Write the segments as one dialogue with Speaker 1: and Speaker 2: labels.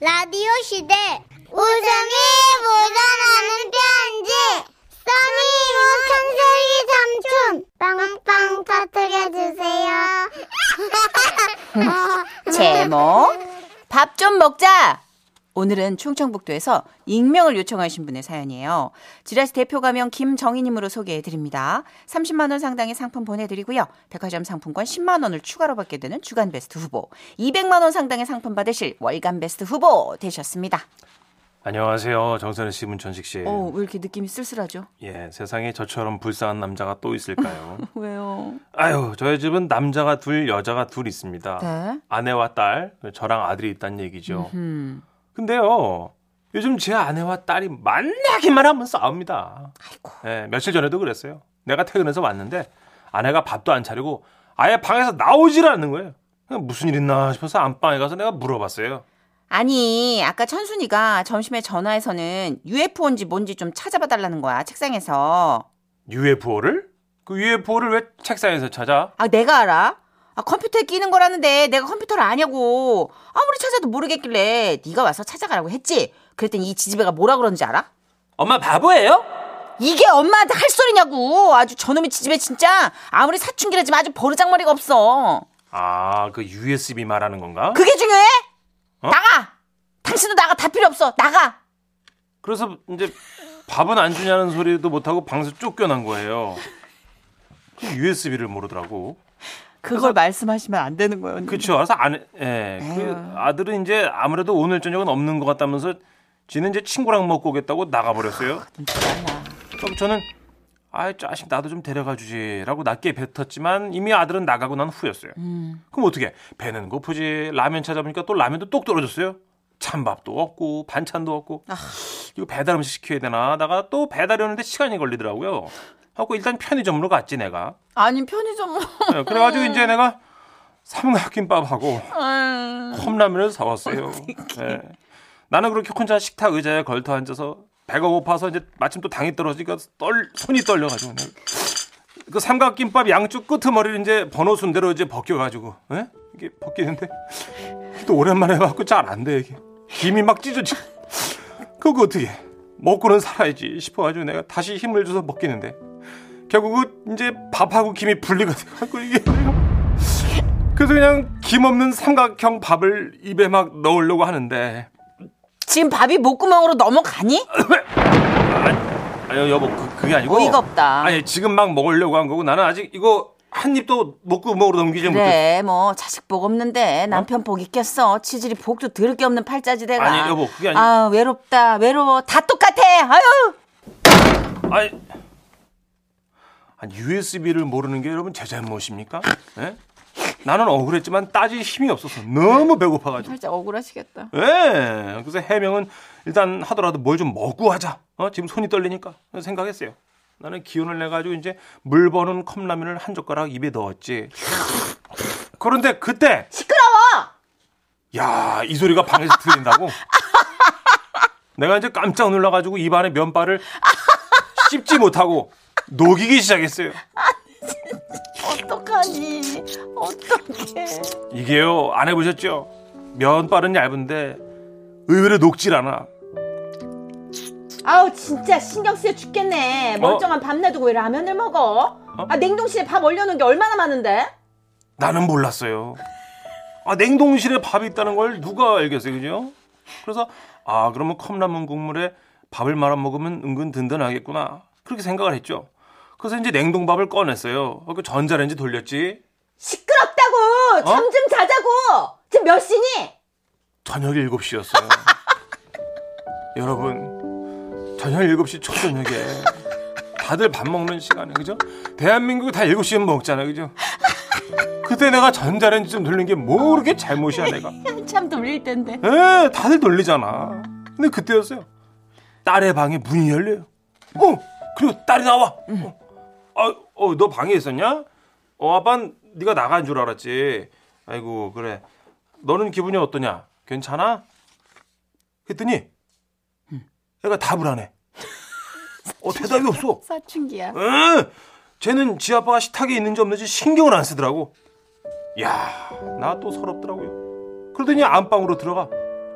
Speaker 1: 라디오 시대. 웃음이 묻어나는 편지. 써니 우천세기 삼촌. 빵빵 터뜨려주세요.
Speaker 2: 제목? 밥 좀 먹자. 오늘은 충청북도에서 익명을 요청하신 분의 사연이에요. 지라시 대표 가명 김정희님으로 소개해 드립니다. 30만 원 상당의 상품 보내드리고요. 백화점 상품권 10만 원을 추가로 받게 되는 주간 베스트 후보, 200만 원 상당의 상품 받으실 월간 베스트 후보 되셨습니다.
Speaker 3: 안녕하세요. 정선혜 씨, 문천식 씨.
Speaker 2: 어, 왜 이렇게 느낌이 쓸쓸하죠?
Speaker 3: 예, 세상에 저처럼 불쌍한 남자가 또 있을까요?
Speaker 2: 왜요?
Speaker 3: 아유, 저희 집은 남자가 둘, 여자가 둘 있습니다.
Speaker 2: 네.
Speaker 3: 아내와 딸, 저랑 아들이 있다는 얘기죠.
Speaker 2: 음.
Speaker 3: 근데요, 요즘 제 아내와 딸이 만나기만 하면 싸웁니다.
Speaker 2: 아이고.
Speaker 3: 예, 며칠 전에도 그랬어요. 내가 퇴근해서 왔는데 아내가 밥도 안 차리고 아예 방에서 나오질 않는 거예요. 무슨 일 있나 싶어서 안방에 가서 내가 물어봤어요.
Speaker 2: 아니, 아까 천순이가 점심에 전화해서는 UFO인지 뭔지 좀 찾아봐 달라는 거야, 책상에서.
Speaker 3: UFO를? 그 UFO를 왜 책상에서 찾아?
Speaker 2: 아, 내가 알아? 아, 컴퓨터에 끼는 거라는데 내가 컴퓨터를 아냐고. 아무리 찾아도 모르겠길래 네가 와서 찾아가라고 했지. 그랬더니 이 지지배가 뭐라 그러는지 알아?
Speaker 3: 엄마 바보예요?
Speaker 2: 이게 엄마한테 할 소리냐고. 아주 저놈의 지지배 진짜 아무리 사춘기라지만 아주 버르장머리가 없어.
Speaker 3: 아, 그 USB 말하는 건가?
Speaker 2: 그게 중요해?
Speaker 3: 어?
Speaker 2: 나가. 당신도 나가 다 필요 없어. 나가.
Speaker 3: 그래서 이제 밥은 안 주냐는 소리도 못하고 방에서 쫓겨난 거예요. 그 USB를 모르더라고.
Speaker 2: 그걸 말씀하시면 안 되는 거예요.
Speaker 3: 그쵸. 그래서 아내, 예. 그 아들은 이제 아무래도 오늘 저녁은 없는 것 같다면서 지는 이제 친구랑 먹고 오겠다고 나가버렸어요.
Speaker 2: 나.
Speaker 3: 그럼 저는 아이 자식 나도 좀 데려가 주지라고 낮게 뱉었지만 이미 아들은 나가고 난 후였어요. 그럼 어떻게 배는 고프지 라면 찾아보니까 또 라면도 똑 떨어졌어요. 찬밥도 없고 반찬도 없고 이거 배달 음식 시켜야 되나 나가 또 배달이 오는데 시간이 걸리더라고요. 하고 일단 편의점으로 갔지 내가.
Speaker 2: 아니 편의점.
Speaker 3: 예, 그래가지고 이제 내가 삼각김밥하고
Speaker 2: 아,
Speaker 3: 컵라면을 사왔어요. 예. 나는 그렇게 혼자 식탁 의자에 걸터 앉아서 배가 고파서 이제 마침 또 당이 떨어지니까 떨 손이 떨려가지고 내가 그 삼각김밥 양쪽 끄트머리를 이제 번호 순대로 이제 벗겨가지고 예? 이게 벗기는데 또 오랜만에 해갖고 잘 안 돼 이게 김이 막 찢어지. 그거 어떻게 먹고는 살아야지 싶어가지고 내가 다시 힘을 줘서 먹기는데 결국은 이제 밥하고 김이 분리가 돼갖고 이게 그래서 그냥 김 없는 삼각형 밥을 입에 막 넣으려고 하는데.
Speaker 2: 지금 밥이 목구멍으로 넘어가니?
Speaker 3: 아니 여보 그, 그게 아니고.
Speaker 2: 어이가 없다.
Speaker 3: 아니 지금 막 먹으려고 한 거고 나는 아직 이거 한 입도 목구멍으로 넘기지 못해.
Speaker 2: 그래 뭐 자식 복 없는데 남편 복 있겠어? 치질이 복도 들을 게 없는 팔자지대가.
Speaker 3: 아니, 여보, 그게 아니-
Speaker 2: 아 외롭다 외로워. 다 똑같아. 아유.
Speaker 3: 아니 USB를 모르는 게 여러분 제 잘못입니까? 예? 나는 억울했지만 따질 힘이 없어서 너무 배고파가지고.
Speaker 2: 살짝 억울하시겠다.
Speaker 3: 예. 그래서 해명은 일단 하더라도 뭘 좀 먹고 하자. 어? 지금 손이 떨리니까 생각했어요. 나는 기운을 내가지고 이제 물 버는 컵라면을 한 젓가락 입에 넣었지. 그런데 그때
Speaker 2: 시끄러워!
Speaker 3: 야, 이 소리가 방에서 들린다고? 내가 이제 깜짝 놀라가지고 입안에 면발을 씹지 못하고 녹이기 시작했어요.
Speaker 2: 어떡하니 어떡해
Speaker 3: 이게요, 안 해보셨죠? 면발은 얇은데 의외로 녹질 않아.
Speaker 2: 아우 진짜 신경 쓰여 죽겠네 멀쩡한 밥 놔두고 왜 라면을 먹어
Speaker 3: 어?
Speaker 2: 아 냉동실에 밥 얼려놓은 게 얼마나 많은데
Speaker 3: 나는 몰랐어요. 아, 냉동실에 밥이 있다는 걸 누가 알겠어요, 그죠? 그래서, 아, 그러면 컵라면 국물에 밥을 말아 먹으면 은근 든든하겠구나. 그렇게 생각을 했죠. 그래서 이제 냉동밥을 꺼냈어요. 그 전자레인지 돌렸지.
Speaker 2: 시끄럽다고 잠 좀 자자고 지금 몇 시니
Speaker 3: 저녁 7시였어요. 여러분, 저녁 7시 초저녁에 다들 밥 먹는 시간에, 그죠? 대한민국 다 7시면 먹잖아요, 그죠? 그때 내가 전자레인지 좀 돌린 게뭐 그렇게 잘못이야, 내가.
Speaker 2: 한참 돌릴 텐데
Speaker 3: 에, 다들 돌리잖아. 근데 그때였어요. 딸의 방에 문이 열려요. 어, 그리고 딸이 나와. 어, 아, 어, 너 방에 있었냐? 어, 아빠는 네가 나간 줄 알았지. 아이고, 그래. 너는 기분이 어떠냐? 괜찮아? 그랬더니 애가 답을 안 해. 어, 대답이 없어.
Speaker 2: 사춘기야
Speaker 3: 응, 쟤는 지 아빠가 식탁에 있는지 없는지 신경을 안 쓰더라고. 야, 나 또 서럽더라고요. 그러더니 안방으로 들어가.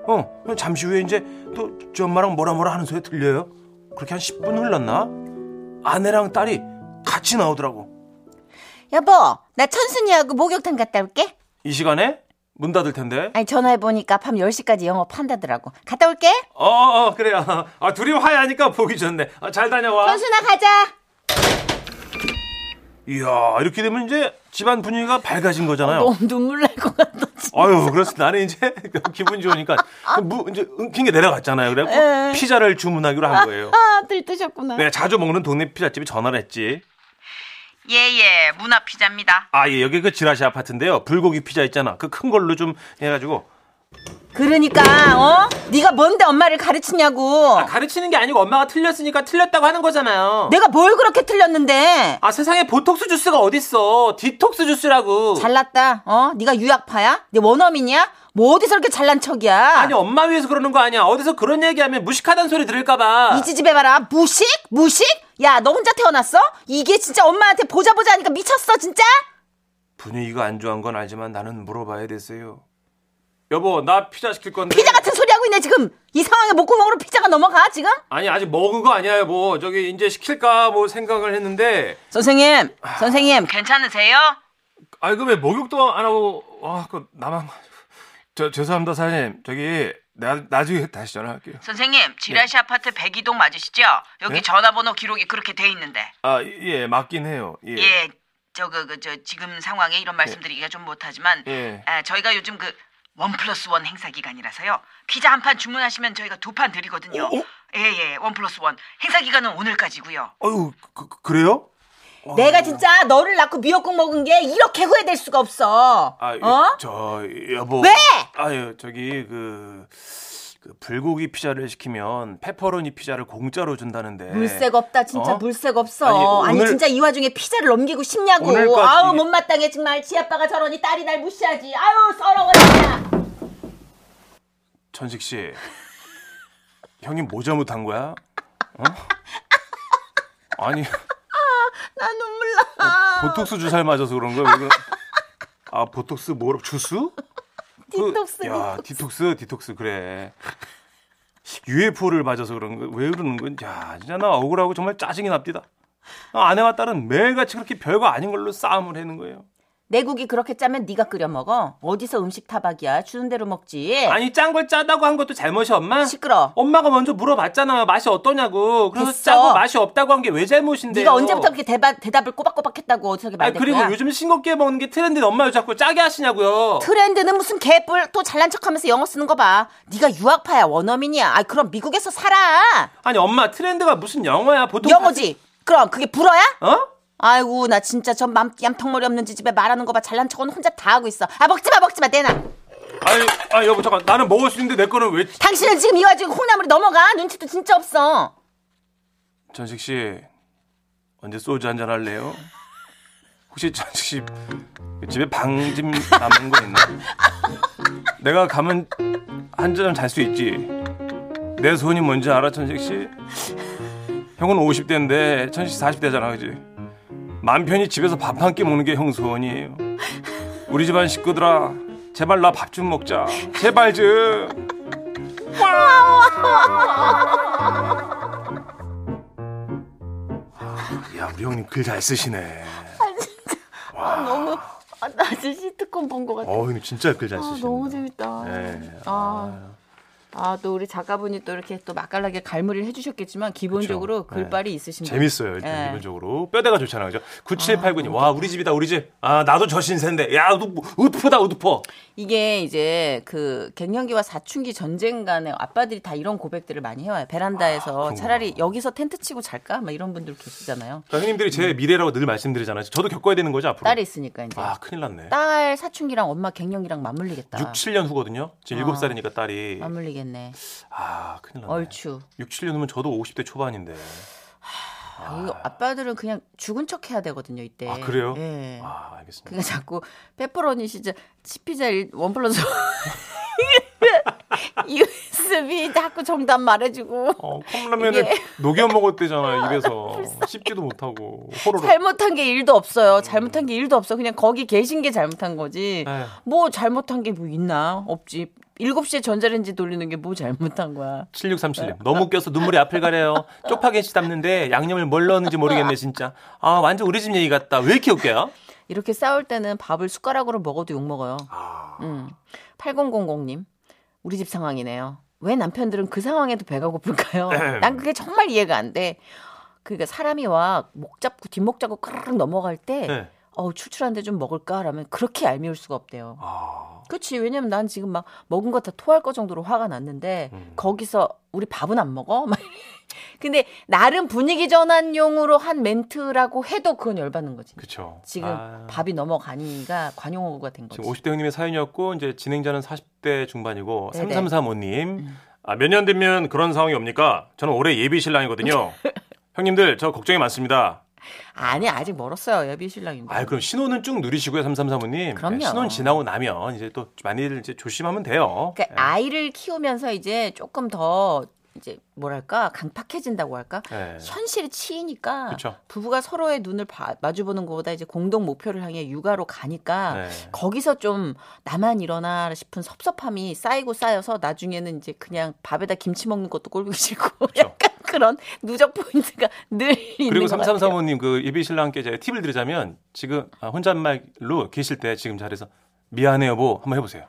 Speaker 3: 어, 형 잠시 후에 이제 또 저 엄마랑 뭐라 뭐라 하는 소리 들려요. 그렇게 한 10분 흘렀나? 아내랑 딸이 같이 나오더라고.
Speaker 2: 여보, 나 천순이하고 목욕탕 갔다 올게.
Speaker 3: 이 시간에 문 닫을 텐데.
Speaker 2: 아니, 전화해보니까 밤 10시까지 영업한다더라고. 갔다 올게.
Speaker 3: 어, 어, 어, 그래 요. 아, 둘이 화해하니까 보기 좋네. 아, 잘 다녀와.
Speaker 2: 천순아, 가자.
Speaker 3: 이야, 이렇게 되면 이제 집안 분위기가 밝아진 거잖아요.
Speaker 2: 너무 눈물 날 것 같다. 진짜.
Speaker 3: 아유, 그래서 나는 이제 기분 좋으니까 무, 이제 엉킨 게 내려갔잖아요. 그래갖고
Speaker 2: 에.
Speaker 3: 피자를 주문하기로 한 거예요.
Speaker 2: 아, 들뜨셨구나.
Speaker 3: 내가 자주 먹는 동네 피자집에 전화를 했지.
Speaker 2: 예예, 문화 피자입니다.
Speaker 3: 아, 예, 여기 그 지라시 아파트인데요. 불고기 피자 있잖아. 그 큰 걸로 좀 해가지고.
Speaker 2: 그러니까 어? 네가 뭔데 엄마를 가르치냐고.
Speaker 4: 가르치는 게 아니고 엄마가 틀렸으니까 틀렸다고 하는 거잖아요.
Speaker 2: 내가 뭘 그렇게 틀렸는데?
Speaker 4: 아 세상에 보톡스 주스가 어딨어? 디톡스 주스라고.
Speaker 2: 잘났다. 어? 네가 유학파야? 네 원어민이야? 뭐 어디서 이렇게 잘난 척이야?
Speaker 4: 아니 엄마 위해서 그러는 거 아니야. 어디서 그런 얘기하면 무식하다는 소리 들을까봐.
Speaker 2: 이 지집에 봐라. 무식? 무식? 야, 너 혼자 태어났어? 이게 진짜 엄마한테 보자 보자 하니까 미쳤어, 진짜?
Speaker 3: 분위기가 안 좋은 건 알지만 나는 물어봐야 됐어요. 여보, 나 피자 시킬 건데.
Speaker 2: 피자 같은 소리 하고 있네, 지금. 이 상황에 목구멍으로 피자가 넘어가, 지금?
Speaker 3: 아니, 아직 먹은 거 아니야, 뭐. 저기, 이제 시킬까, 뭐, 생각을 했는데.
Speaker 2: 선생님, 선생님, 괜찮으세요?
Speaker 3: 아이, 그왜 목욕도 안 하고, 와, 그, 나만. 저, 죄송합니다, 사장님. 저기, 나, 나중에 다시 전화할게요.
Speaker 2: 선생님, 지라시 아파트 102동 맞으시죠? 여기
Speaker 3: 네?
Speaker 2: 전화번호 기록이 그렇게 돼 있는데.
Speaker 3: 아, 예, 맞긴 해요. 예.
Speaker 2: 예, 저거, 그, 저, 지금 상황에 이런 말씀드리기가 좀 못하지만,
Speaker 3: 예.
Speaker 2: 아, 저희가 요즘 그, one plus one 행사 기간이라서요. 피자 한 판 주문하시면 저희가 두 판 드리거든요.
Speaker 3: 어, 어?
Speaker 2: 예, 예, one plus one. 행사 기간은 오늘까지고요.
Speaker 3: 어유 그, 그- 그래요?
Speaker 2: 내가 진짜 너를 낳고 미역국 먹은 게 이렇게 후회될 수가 없어.
Speaker 3: 아,
Speaker 2: 어?
Speaker 3: 저, 여보.
Speaker 2: 왜?
Speaker 3: 아유, 저기, 그, 그, 불고기 피자를 시키면 페퍼로니 피자를 공짜로 준다는데.
Speaker 2: 물색 없다 진짜
Speaker 3: 어?
Speaker 2: 물색 없어. 아니,
Speaker 3: 아니, 오늘-
Speaker 2: 진짜 이 와중에 피자를 넘기고 싶냐고.
Speaker 3: 오늘까지-
Speaker 2: 아우 못마땅해 정말 지 아빠가 저러니 딸이 날 무시하지. 아유 서러워 진짜.
Speaker 3: 천식 씨. 형이 뭐 잘못한 거야? 어? 아니,
Speaker 2: 나 눈물 나.
Speaker 3: 보톡스 주사를 맞아서 그런 거야? 아, 보톡스 뭐라 주스? 그-
Speaker 2: 디톡스,
Speaker 3: 야, 디톡스, 디톡스 그래. UFO를 맞아서 그런 거. 왜 그러는 건? 야, 진짜 나 억울하고 정말 짜증이 납디다. 아, 아내와 딸은 매일같이 그렇게 별거 아닌 걸로 싸움을 하는 거예요.
Speaker 2: 내 국이 그렇게 짜면 네가 끓여 먹어. 어디서 음식 타박이야. 주는 대로 먹지.
Speaker 4: 아니 짠 걸 짜다고 한 것도 잘못이 엄마?
Speaker 2: 시끄러.
Speaker 4: 엄마가 먼저 물어봤잖아. 맛이 어떠냐고. 그래서
Speaker 2: 됐어.
Speaker 4: 짜고 맛이 없다고 한 게 왜 잘못인데요?
Speaker 2: 네가 언제부터 그렇게 대답, 대답을 꼬박꼬박했다고
Speaker 4: 아니
Speaker 2: 말대
Speaker 4: 그리고
Speaker 2: 거야?
Speaker 4: 요즘 싱겁게 먹는 게 트렌드인데 엄마 왜 자꾸 짜게 하시냐고요.
Speaker 2: 트렌드는 무슨 개뿔 또 잘난 척하면서 영어 쓰는 거 봐. 네가 유학파야 원어민이야. 아 그럼 미국에서 살아.
Speaker 4: 아니 엄마 트렌드가 무슨 영어야? 보통
Speaker 2: 영어지. 그럼 그게 불어야?
Speaker 4: 다- 어?
Speaker 2: 아이고 나 진짜 저 맘, 얌통머리 없는 지 집에 말하는 거 봐 잘난 척은 혼자 다 하고 있어 아 먹지마 먹지마 내놔
Speaker 3: 아니, 아 여보 잠깐. 나는 먹을 수 있는데 내 거는 왜?
Speaker 2: 당신은 지금 이 와중에 콩나물이 넘어가 눈치도 진짜 없어
Speaker 3: 전식 씨 언제 소주 한 잔 할래요? 혹시 전식 씨 집에 방집 남은 거 있나? 내가 가면 한 잔 잘 수 있지. 내 손이 뭔지 알아, 천식 씨? 형은 50대인데 천식 씨 40대잖아, 그지? 맘 편히 집에서 밥 한 끼 먹는 게 형 소원이에요. 우리 집안 식구들아, 제발 나 밥 좀 먹자. 제발 좀. 야, 우리 형님 글 잘 쓰시네.
Speaker 2: 너무 아, 나 진짜 시트콤 본거 같아
Speaker 3: 어, 형님 진짜 글 잘 쓰시네.
Speaker 2: 너무 재밌다
Speaker 3: 네.
Speaker 2: 아. 아, 또 우리 작가분이 또 이렇게 또 맛깔나게 갈무리를 해주셨겠지만 기본적으로.
Speaker 3: 네.
Speaker 2: 글발이 있으신 분.
Speaker 3: 재밌어요, 일단
Speaker 2: 예.
Speaker 3: 기본적으로. 뼈대가 좋잖아요, 그죠? 9789님, 와, 우리 집이다, 우리 집. 아, 나도 저 신세인데. 야, 우드프다, 우드퍼.
Speaker 2: 이게 이제 그 갱년기와 사춘기 전쟁 간에 아빠들이 다 이런 고백들을 많이 해와요. 베란다에서
Speaker 3: 그런구나.
Speaker 2: 차라리 여기서 텐트 치고 잘까? 막 이런 분들 계시잖아요.
Speaker 3: 그러니까 형님들이 제 미래라고 늘 말씀드리잖아요. 저도 겪어야 되는 거죠, 앞으로.
Speaker 2: 딸이 있으니까 이제.
Speaker 3: 아, 큰일 났네.
Speaker 2: 딸 사춘기랑 엄마 갱년기랑 맞물리겠다.
Speaker 3: 6, 7년 후거든요. 지금
Speaker 2: 아.
Speaker 3: 7살이니까 딸이.
Speaker 2: 맞물리겠 네.
Speaker 3: 아, 큰일 났네.
Speaker 2: 얼추.
Speaker 3: 6, 7년 후면 저도 50대 초반인데.
Speaker 2: 아, 아빠들은 그냥 죽은 척 해야 되거든요, 이때.
Speaker 3: 아, 그래요?
Speaker 2: 예.
Speaker 3: 아, 알겠습니다.
Speaker 2: 그러니까 자꾸 페퍼로니 시절 치피자 일- 원 플러스 USB 자꾸 정답 말해주고
Speaker 3: 어, 컵라면을
Speaker 2: 이게-
Speaker 3: 녹여 먹었대잖아요, 입에서. 씹지도 못하고. 호로록.
Speaker 2: 잘못한 게 일도 없어요. 잘못한 게 일도 없어. 그냥 거기 계신 게 잘못한 거지.
Speaker 3: 에휴.
Speaker 2: 뭐 잘못한 게 뭐 있나? 없지. 7시에 전자레인지 돌리는 게 뭐 잘못한 거야.
Speaker 4: 7637님. 너무 웃겨서 눈물이 앞을 가려요. 쪽파게시 담는데 양념을 뭘 넣었는지 모르겠네, 진짜. 아, 완전 우리 집 얘기 같다. 왜 이렇게 웃겨요?
Speaker 2: 이렇게 싸울 때는 밥을 숟가락으로 먹어도 욕 먹어요.
Speaker 3: 아.
Speaker 2: 음. 8000님. 우리 집 상황이네요. 왜 남편들은 그 상황에도 배가 고플까요? 난 그게 정말 이해가 안 돼. 그러니까 사람이 와 목 잡고 뒷목 잡고 까르륵 넘어갈 때
Speaker 3: 네.
Speaker 2: 어우 출출한데 좀 먹을까라면 그렇게 얄미울 수가 없대요.
Speaker 3: 아.
Speaker 2: 그렇지. 왜냐면 난 지금 막 먹은 거 다 토할 거 정도로 화가 났는데
Speaker 3: 음.
Speaker 2: 거기서 우리 밥은 안 먹어? 막. 근데 나름 분위기 전환용으로 한 멘트라고 해도 그건 열받는 거지.
Speaker 3: 그쵸.
Speaker 2: 지금
Speaker 3: 아.
Speaker 2: 밥이 넘어가니가 관용어가 된 거지.
Speaker 3: 지금 50대 형님의 사연이었고 이제 진행자는 40대 중반이고
Speaker 2: 네네.
Speaker 3: 3335님 아, 몇 년 되면 그런 상황이 옵니까? 저는 올해 예비 신랑이거든요. 형님들 저 걱정이 많습니다.
Speaker 2: 아니 아직 멀었어요. 예비 신랑인데.
Speaker 3: 아 그럼 신혼은 쭉 누리시고요 3335님.
Speaker 2: 그럼요.
Speaker 3: 신혼 지나고 나면 이제 또 많이들 이제 조심하면 돼요.
Speaker 2: 그러니까
Speaker 3: 예.
Speaker 2: 아이를 키우면서 이제 조금 더 이제 뭐랄까 강팍해진다고 할까?
Speaker 3: 예.
Speaker 2: 현실에 치이니까
Speaker 3: 그쵸.
Speaker 2: 부부가 서로의 눈을 봐- 마주보는 것보다 이제 공동 목표를 향해 육아로 가니까
Speaker 3: 네.
Speaker 2: 거기서 좀 나만 일어나 싶은 섭섭함이 쌓이고 쌓여서 나중에는 이제 그냥 밥에다 김치 먹는 것도 꼴보기 싫고 약간 그런 누적 포인트가 늘 있는
Speaker 3: 그리고. 3335님 그 예비 신랑께 제가 팁을 드리자면 지금 아, 혼잣말로 계실 때 지금 자리에서 미안해 여보 한번 해보세요.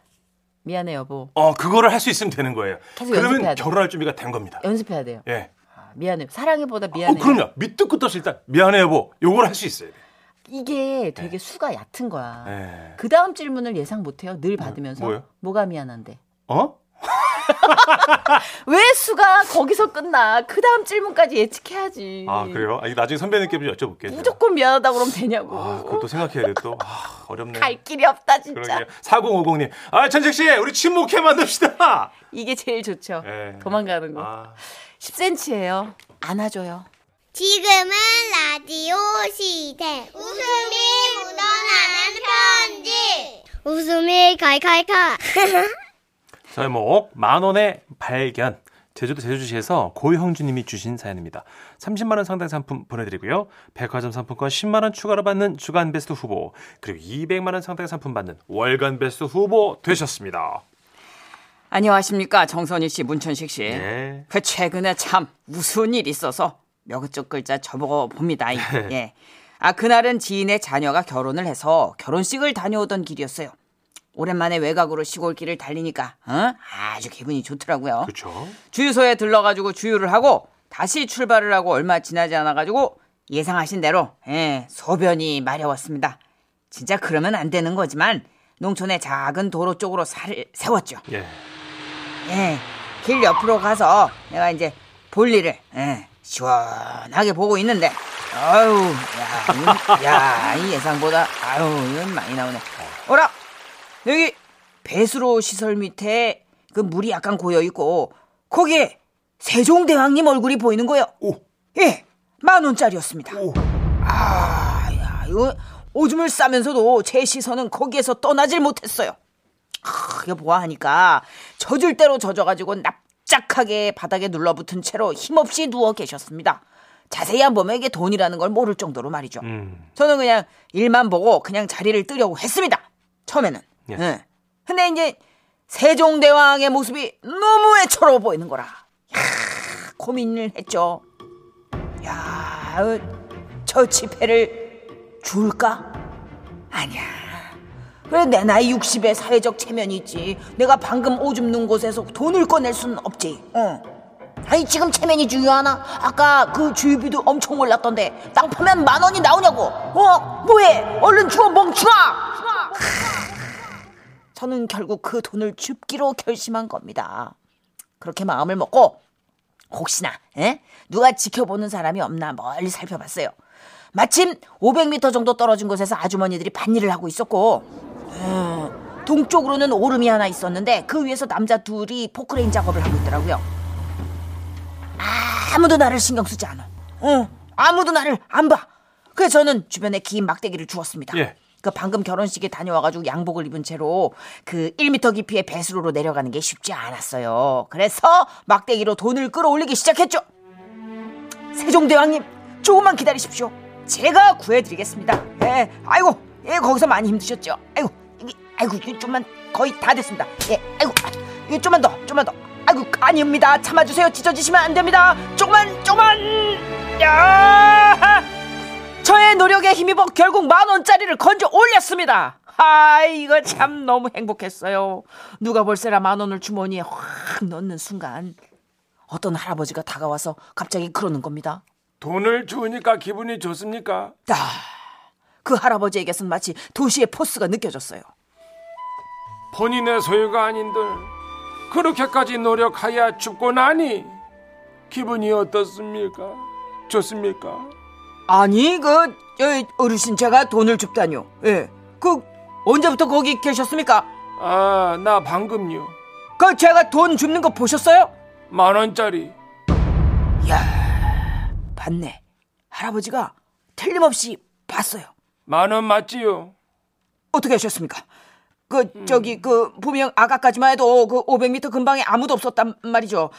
Speaker 2: 미안해 여보.
Speaker 3: 어 그거를 할 수 있으면 되는 거예요. 그러면
Speaker 2: 돼.
Speaker 3: 결혼할 준비가 된 겁니다.
Speaker 2: 연습해야 돼요.
Speaker 3: 예.
Speaker 2: 아, 미안해. 사랑해보다 미안해.
Speaker 3: 어, 그럼요. 밑도 끝도 없이 일단 미안해 여보. 요걸 할 수 있어야 돼.
Speaker 2: 이게 되게 수가 얕은 거야.
Speaker 3: 예.
Speaker 2: 그 다음 질문을 예상 못해요. 늘 받으면서
Speaker 3: 뭐요?
Speaker 2: 뭐가 미안한데?
Speaker 3: 어?
Speaker 2: 왜 수가 거기서 끝나? 그 다음 질문까지 예측해야지.
Speaker 3: 아 그래요? 아, 이거 나중에 선배님께 좀 여쭤볼게요.
Speaker 2: 무조건 미안하다 그러면 되냐고.
Speaker 3: 아 그것도 생각해야 돼 또. 아, 어렵네.
Speaker 2: 갈 길이 없다 진짜.
Speaker 3: 그러게요. 4050님. 아 천식 씨, 우리 친목회 만듭시다.
Speaker 2: 이게 제일 좋죠.
Speaker 3: 예.
Speaker 2: 도망가는 거.
Speaker 3: 아,
Speaker 2: 10cm예요. 안아줘요.
Speaker 1: 지금은 라디오 시대. 웃음이 묻어나는 편지. 웃음이 칼칼칼.
Speaker 3: 제목 만 원의 발견. 제주도 제주시에서 고형주님이 주신 사연입니다. 30만 원 상당 상품 보내드리고요. 백화점 상품권 10만 원 추가로 받는 주간 베스트 후보 그리고 200만 원 상당 상품 받는 월간 베스트 후보 되셨습니다.
Speaker 2: 안녕하십니까 정선희 씨, 문천식 씨.
Speaker 3: 예.
Speaker 2: 그 최근에 참 무슨 일 있어서 몇쪽 글자 접어 봅니다. 예. 아 그날은 지인의 자녀가 결혼을 해서 결혼식을 다녀오던 길이었어요. 오랜만에 외곽으로 시골길을 달리니까 어? 아주 기분이 좋더라고요.
Speaker 3: 그렇죠.
Speaker 2: 주유소에 들러가지고 주유를 하고 다시 출발을 하고 얼마 지나지 않아가지고 예상하신 대로 예, 소변이 마려웠습니다. 진짜 그러면 안 되는 거지만 농촌의 작은 도로 쪽으로 살을 세웠죠.
Speaker 3: 예.
Speaker 2: 예, 길 옆으로 가서 내가 이제 볼일을 예, 시원하게 보고 있는데 아유, 야, 이건- 야, 이 예상보다 아유, 이건 많이 나오네. 어라, 여기 배수로 시설 밑에 그 물이 약간 고여 있고 거기에 세종대왕님 얼굴이 보이는 거예요.
Speaker 3: 오.
Speaker 2: 예, 만 원짜리였습니다.
Speaker 3: 오.
Speaker 2: 아, 야, 이거 오줌을 싸면서도 제 시선은 거기에서 떠나질 못했어요. 아, 이거 보아하니까 젖을 대로 젖어가지고 납작하게 바닥에 눌러붙은 채로 힘없이 누워 계셨습니다. 자세히 안 보면 이게 돈이라는 걸 모를 정도로 말이죠.
Speaker 3: 음.
Speaker 2: 저는 그냥 일만 보고 그냥 자리를 뜨려고 했습니다. 처음에는.
Speaker 3: 예.
Speaker 2: 예. 근데 이제 세종대왕의 모습이 너무 애처로워 보이는 거라. 야, 고민을 했죠. 야, 어, 저 지폐를 줄까? 아니야. 그래 내 나이 60에 사회적 체면이 있지. 내가 방금 오줌 눈 곳에서 돈을 꺼낼 수는 없지. 어. 아니 지금 체면이 중요하나? 아까 그 주유비도 엄청 올랐던데 땅 파면 만 원이 나오냐고? 어? 뭐해? 얼른 주워 멍충아! 저는 결국 그 돈을 줍기로 결심한 겁니다. 그렇게 마음을 먹고 혹시나 에? 누가 지켜보는 사람이 없나 멀리 살펴봤어요. 마침 500m 정도 떨어진 곳에서 아주머니들이 밭일을 하고 있었고 음, 동쪽으로는 오름이 하나 있었는데 그 위에서 남자 둘이 포크레인 작업을 하고 있더라고요. 아무도 나를 신경 쓰지 않아. 어, 아무도 나를 안 봐. 그래서 저는 주변에 긴 막대기를 주었습니다.
Speaker 3: 예.
Speaker 2: 그 방금 결혼식에 다녀와가지고 양복을 입은 채로 그 1m 깊이의 배수로로 내려가는 게 쉽지 않았어요. 그래서 막대기로 돈을 끌어올리기 시작했죠. 세종대왕님, 조금만 기다리십시오. 제가 구해드리겠습니다. 예, 아이고, 예, 거기서 많이 힘드셨죠. 아이고, 이게, 아이고, 이게 좀만 거의 다 됐습니다. 예, 아이고, 이 좀만 더, 좀만 더. 아이고 아닙니다. 참아주세요. 찢어지시면 안 됩니다. 조금만, 조금만. 야! 저의 노력에 힘입어 결국 만 원짜리를 건져 올렸습니다. 아, 이거 참 너무 행복했어요. 누가 볼세라 만 원을 주머니에 확 넣는 순간 어떤 할아버지가 다가와서 갑자기 그러는 겁니다.
Speaker 5: 돈을 주니까 기분이 좋습니까?
Speaker 2: 아, 그 할아버지에게선 마치 도시의 포스가 느껴졌어요.
Speaker 5: 본인의 소유가 아닌들 그렇게까지 노력하여 죽고 나니 기분이 어떻습니까? 좋습니까?
Speaker 2: 아니 그 저, 어르신 제가 돈을 줍다뇨. 예. 그 언제부터 거기 계셨습니까?
Speaker 5: 아, 나 방금요.
Speaker 2: 그 제가 돈 줍는 거 보셨어요?
Speaker 5: 만 원짜리.
Speaker 2: 봤네. 할아버지가 틀림없이 봤어요.
Speaker 5: 만 원 맞지요?
Speaker 2: 어떻게 하셨습니까? 그 저기 그 분명 아까까지만 해도 그 500m 근방에 아무도 없었단 말이죠.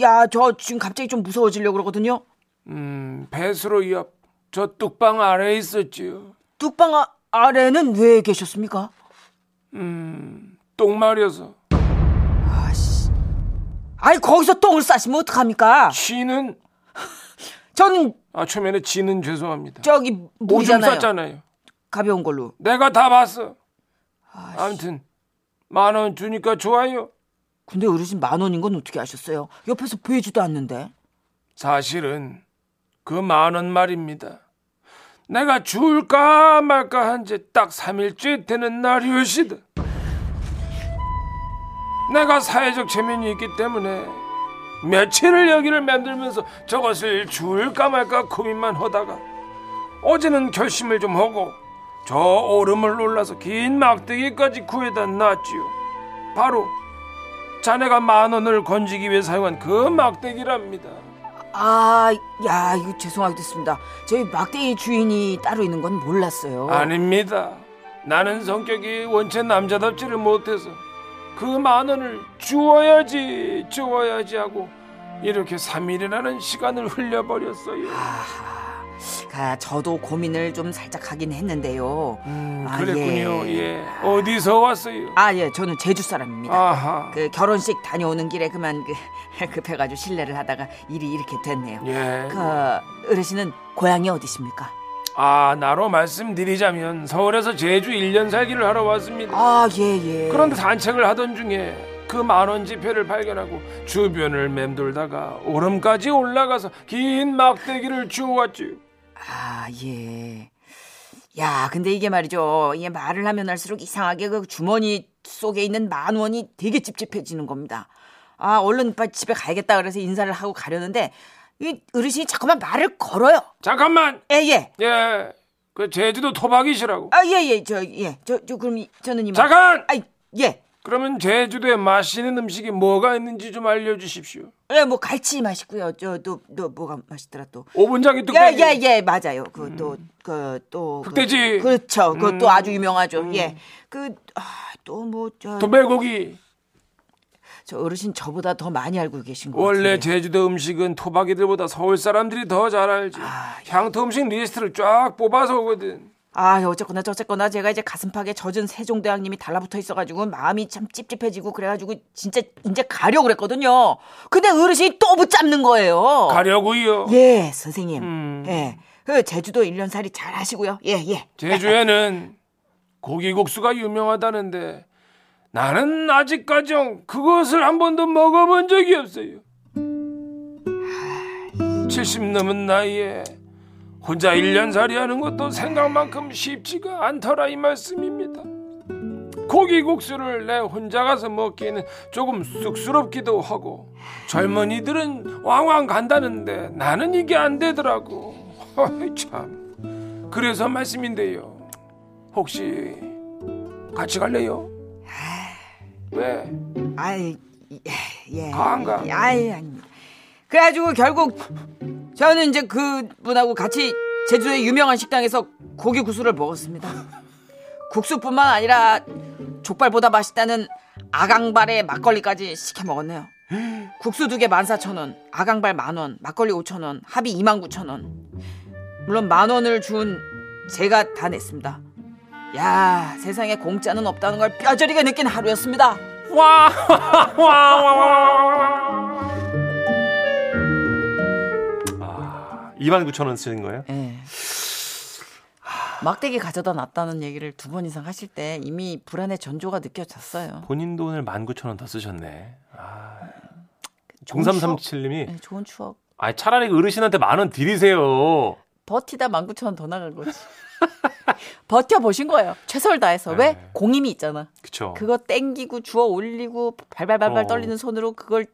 Speaker 2: 야, 저 지금 갑자기 좀 무서워지려고 그러거든요.
Speaker 5: 음, 배수로 옆. 저 뚝방 아래에 있었지요.
Speaker 2: 뚝방 아, 아래는 왜 계셨습니까?
Speaker 5: 음, 똥 마려서.
Speaker 2: 아씨. 아니 거기서 똥을 싸시면 어떡합니까?
Speaker 5: 치는
Speaker 2: 저는
Speaker 5: 아 초면에 지는 죄송합니다.
Speaker 2: 저기 물이잖아요.
Speaker 5: 쌌잖아요.
Speaker 2: 가벼운 걸로.
Speaker 5: 내가 다 봤어. 아무튼 만 원 주니까 좋아요.
Speaker 2: 근데 어르신 만 원인 건 어떻게 아셨어요? 옆에서 보여주도 않는데.
Speaker 5: 사실은 그 만원 말입니다. 내가 줄까 말까 한 지 딱 3일째 되는 날이었시다. 내가 사회적 체면이 있기 때문에 며칠을 여기를 만들면서 저것을 줄까 말까 고민만 하다가 어제는 결심을 좀 하고 저 오름을 올라서 긴 막대기까지 구해다 놨지요. 바로 자네가 만 원을 건지기 위해 사용한 그 막대기랍니다.
Speaker 2: 아, 야, 이거 죄송하게 됐습니다. 저희 막대기 주인이 따로 있는 건 몰랐어요.
Speaker 5: 아닙니다. 나는 성격이 원체 남자답지를 못해서 그 만 원을 주어야지 주어야지 하고 이렇게 3일이라는 시간을 흘려버렸어요.
Speaker 2: 아, 저도 고민을 좀 살짝 하긴 했는데요.
Speaker 5: 음,
Speaker 2: 아,
Speaker 5: 그랬군요.
Speaker 2: 예.
Speaker 5: 예. 어디서 왔어요?
Speaker 2: 아, 예, 저는 제주 사람입니다.
Speaker 5: 아하.
Speaker 2: 그 결혼식 다녀오는 길에 그만 그 급해가지고 실례를 하다가 일이 이렇게 됐네요.
Speaker 5: 예.
Speaker 2: 그 어르신은 고향이 어디십니까?
Speaker 5: 아, 나로 말씀드리자면 서울에서 제주 1년 살기를 하러 왔습니다.
Speaker 2: 아, 예, 예.
Speaker 5: 그런데 산책을 하던 중에 그 만원 지폐를 발견하고 주변을 맴돌다가 오름까지 올라가서 긴 막대기를 주워왔지요.
Speaker 2: 아, 예. 야, 근데 이게 말이죠. 이게 말을 하면 할수록 이상하게 그 주머니 속에 있는 만 원이 되게 찝찝해지는 겁니다. 아, 얼른 빨리 집에 가야겠다 그래서 인사를 하고 가려는데 이 어르신이 자꾸만 말을 걸어요.
Speaker 5: 잠깐만.
Speaker 2: 예, 예.
Speaker 5: 예. 그 제주도 토박이시라고.
Speaker 2: 아, 예, 예. 저, 예. 저, 저, 그럼 이- 저는 이만.
Speaker 5: 잠깐.
Speaker 2: 아, 예.
Speaker 5: 그러면 제주도에 맛있는 음식이 뭐가 있는지 좀 알려주십시오.
Speaker 2: 예, 뭐 갈치 맛있고요. 저, 또, 또 뭐가 맛있더라 또.
Speaker 5: 오분자기
Speaker 2: 예,
Speaker 5: 뚝배기.
Speaker 2: 예, 예, 맞아요. 그 또, 그 또. 그-
Speaker 5: 흑돼지.
Speaker 2: 그렇죠. 그것도
Speaker 5: 음.
Speaker 2: 아주 유명하죠. 예. 그, 아, 또 뭐, 저. 어르신 저보다 더 많이 알고 계신 것
Speaker 5: 원래
Speaker 2: 같은데.
Speaker 5: 제주도 음식은 토박이들보다 서울 사람들이 더 잘 알지.
Speaker 2: 아, 예.
Speaker 5: 향토 음식 리스트를 쫙 뽑아서 오거든.
Speaker 2: 아 어쨌거나 저쨌거나 제가 이제 가슴팍에 젖은 세종대왕님이 달라붙어 있어가지고 마음이 참 찝찝해지고 그래가지고 진짜 이제 가려고 그랬거든요. 근데 어르신이 또 붙잡는 거예요.
Speaker 5: 가려고요.
Speaker 2: 예 선생님.
Speaker 5: 음.
Speaker 2: 예. 그 제주도 일년살이 잘 하시고요. 예 예.
Speaker 5: 제주에는 고기국수가 유명하다는데 나는 아직까지 그것을 한 번도 먹어본 적이 없어요. 70 넘은 나이에 혼자 1년살이 하는 것도 생각만큼 쉽지가 않더라 이 말씀입니다. 고기국수를 내 혼자 가서 먹기에는 조금 쑥스럽기도 하고 젊은이들은 왕왕 간다는데 나는 이게 안 되더라고. 어이, 참. 그래서 말씀인데요. 혹시 같이 갈래요? 왜?
Speaker 2: 아이 예. 예.
Speaker 5: 가, 안 가?
Speaker 2: 아이 아닙니다. 그래가지고 결국 저는 이제 그 분하고 같이 제주도의 유명한 식당에서 고기 구수를 먹었습니다. 국수뿐만 아니라 족발보다 맛있다는 아강발에 막걸리까지 시켜 먹었네요. 국수 두 개 14,000원, 아강발 만원, 막걸리 5,000원, 합이 29,000원. 물론 만 원을 준 제가 다 냈습니다. 야, 세상에 공짜는 없다는 걸 뼈저리게 느낀 하루였습니다.
Speaker 3: 와, 와, 와, 와, 와. 2만 9천 원 쓰는 거예요?
Speaker 2: 예. 막대기 가져다 놨다는 얘기를 두 번 이상 하실 때 이미 불안의 전조가 느껴졌어요.
Speaker 3: 본인 돈을 1만 9천 원더 쓰셨네. 아.
Speaker 2: 좋은
Speaker 3: 0337님이
Speaker 2: 네, 좋은 추억.
Speaker 3: 아 차라리 그 어르신한테 만 원 드리세요.
Speaker 2: 버티다 19,000원 더 나간 거지. 버텨 보신 거예요. 최선을 다해서. 왜?
Speaker 3: 네.
Speaker 2: 공임이 있잖아.
Speaker 3: 그쵸.
Speaker 2: 그거 땡기고 주워 올리고 발발발발
Speaker 3: 어.
Speaker 2: 떨리는 손으로 그걸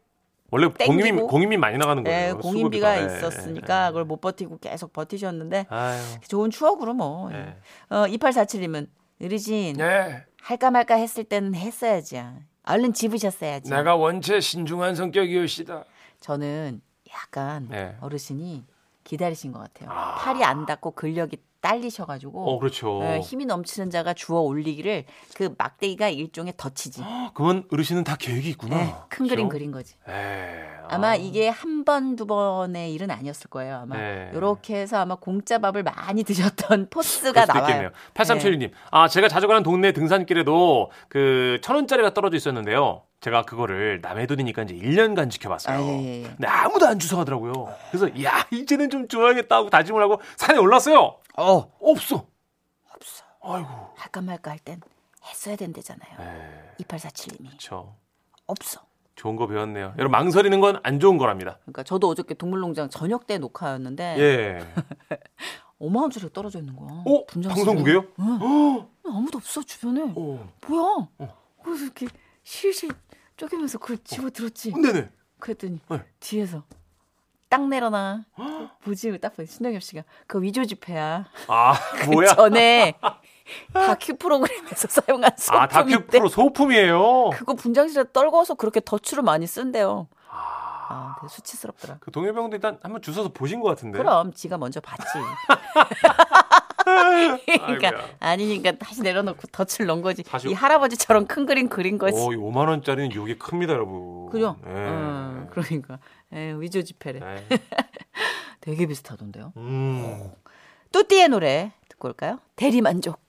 Speaker 3: 원래 공임이. 공임이 많이 나가는
Speaker 2: 네,
Speaker 3: 거예요.
Speaker 2: 공임비가
Speaker 3: 수고비가. 예,
Speaker 2: 있었으니까
Speaker 3: 예, 예.
Speaker 2: 그걸 못 버티고 계속 버티셨는데
Speaker 3: 아유.
Speaker 2: 좋은 추억으로 뭐.
Speaker 3: 예.
Speaker 2: 어, 2847님은 어르신
Speaker 3: 네.
Speaker 2: 할까 말까 했을 때는 했어야지. 얼른 집으셨어야지.
Speaker 3: 내가 원체 신중한 성격이오시다.
Speaker 2: 저는 약간
Speaker 3: 네.
Speaker 2: 어르신이 기다리신 것 같아요.
Speaker 3: 아.
Speaker 2: 팔이 안 닿고 근력이 딸리셔가지고
Speaker 3: 어, 그렇죠.
Speaker 2: 네, 힘이 넘치는 자가 주워 올리기를 그 막대기가 일종의 덧치지.
Speaker 3: 그건 어르신은 다 계획이 있구나.
Speaker 2: 네, 큰 그림
Speaker 3: 그렇죠?
Speaker 2: 그린 거지.
Speaker 3: 에이,
Speaker 2: 아마
Speaker 3: 아.
Speaker 2: 이게 한 번, 두 번의 일은 아니었을 거예요. 아마
Speaker 3: 네.
Speaker 2: 이렇게 해서 아마 공짜 밥을 많이 드셨던 포스가 나와요.
Speaker 3: 있겠네요. 8376님. 아, 제가 자주 가는 동네 등산길에도 그 천 원짜리가 떨어져 있었는데요. 제가 그거를 남의 돈이니까 이제 1년간 지켜봤어요.
Speaker 2: 아, 예, 예, 예.
Speaker 3: 근데 아무도 안 주워가더라고요. 그래서 야 이제는 좀 줘야겠다 하고 다짐을 하고 산에 올랐어요.
Speaker 2: 어,
Speaker 3: 없어.
Speaker 2: 없어.
Speaker 3: 아이고.
Speaker 2: 할까 말까 할 땐 했어야 된대잖아요.
Speaker 3: 에이,
Speaker 2: 2847님이.
Speaker 3: 그렇죠.
Speaker 2: 없어.
Speaker 3: 좋은 거 배웠네요. 여러분 망설이는 건 안 좋은 거랍니다.
Speaker 2: 그러니까 저도 어저께 동물농장 저녁 때 녹화였는데
Speaker 3: 예.
Speaker 2: 5만 원짜리가 떨어져 있는 거야.
Speaker 3: 어?
Speaker 2: 분장실에.
Speaker 3: 방송국이에요?
Speaker 2: 응. 아무도 없어 주변에.
Speaker 3: 어.
Speaker 2: 뭐야? 그래서 이렇게 실실 쪼개면서 그걸 집어 들었지.
Speaker 3: 네네.
Speaker 2: 그랬더니
Speaker 3: 네.
Speaker 2: 뒤에서 딱 내려놔. 뭐지? 딱 보니 신동엽 씨가 그 위조 지폐야.
Speaker 3: 아 뭐야?
Speaker 2: 전에 다큐 프로그램에서 사용한
Speaker 3: 아 다큐
Speaker 2: 소품인데
Speaker 3: 프로 소품이에요.
Speaker 2: 그거 분장실에 떨궈서 그렇게 덧추를 많이 쓴대요.
Speaker 3: 아,
Speaker 2: 아, 되게 수치스럽더라.
Speaker 3: 그 동해병도 일단 한번 주워서 보신 것 같은데.
Speaker 2: 그럼 지가 먼저 봤지. 그러니까
Speaker 3: 아이고야.
Speaker 2: 아니니까 다시 내려놓고 덧을 넣은 거지.
Speaker 3: 다시-
Speaker 2: 이 할아버지처럼 큰 그림 그린 거지.
Speaker 3: 오, 이 5만 원짜리는 요게 큽니다, 여러분.
Speaker 2: 그죠?
Speaker 3: 예.
Speaker 2: 어, 그러니까 에, 위조 지폐래.
Speaker 3: 예.
Speaker 2: 되게 비슷하던데요.
Speaker 3: 음.
Speaker 2: 뚜띠의 노래 듣고 올까요? 대리만족.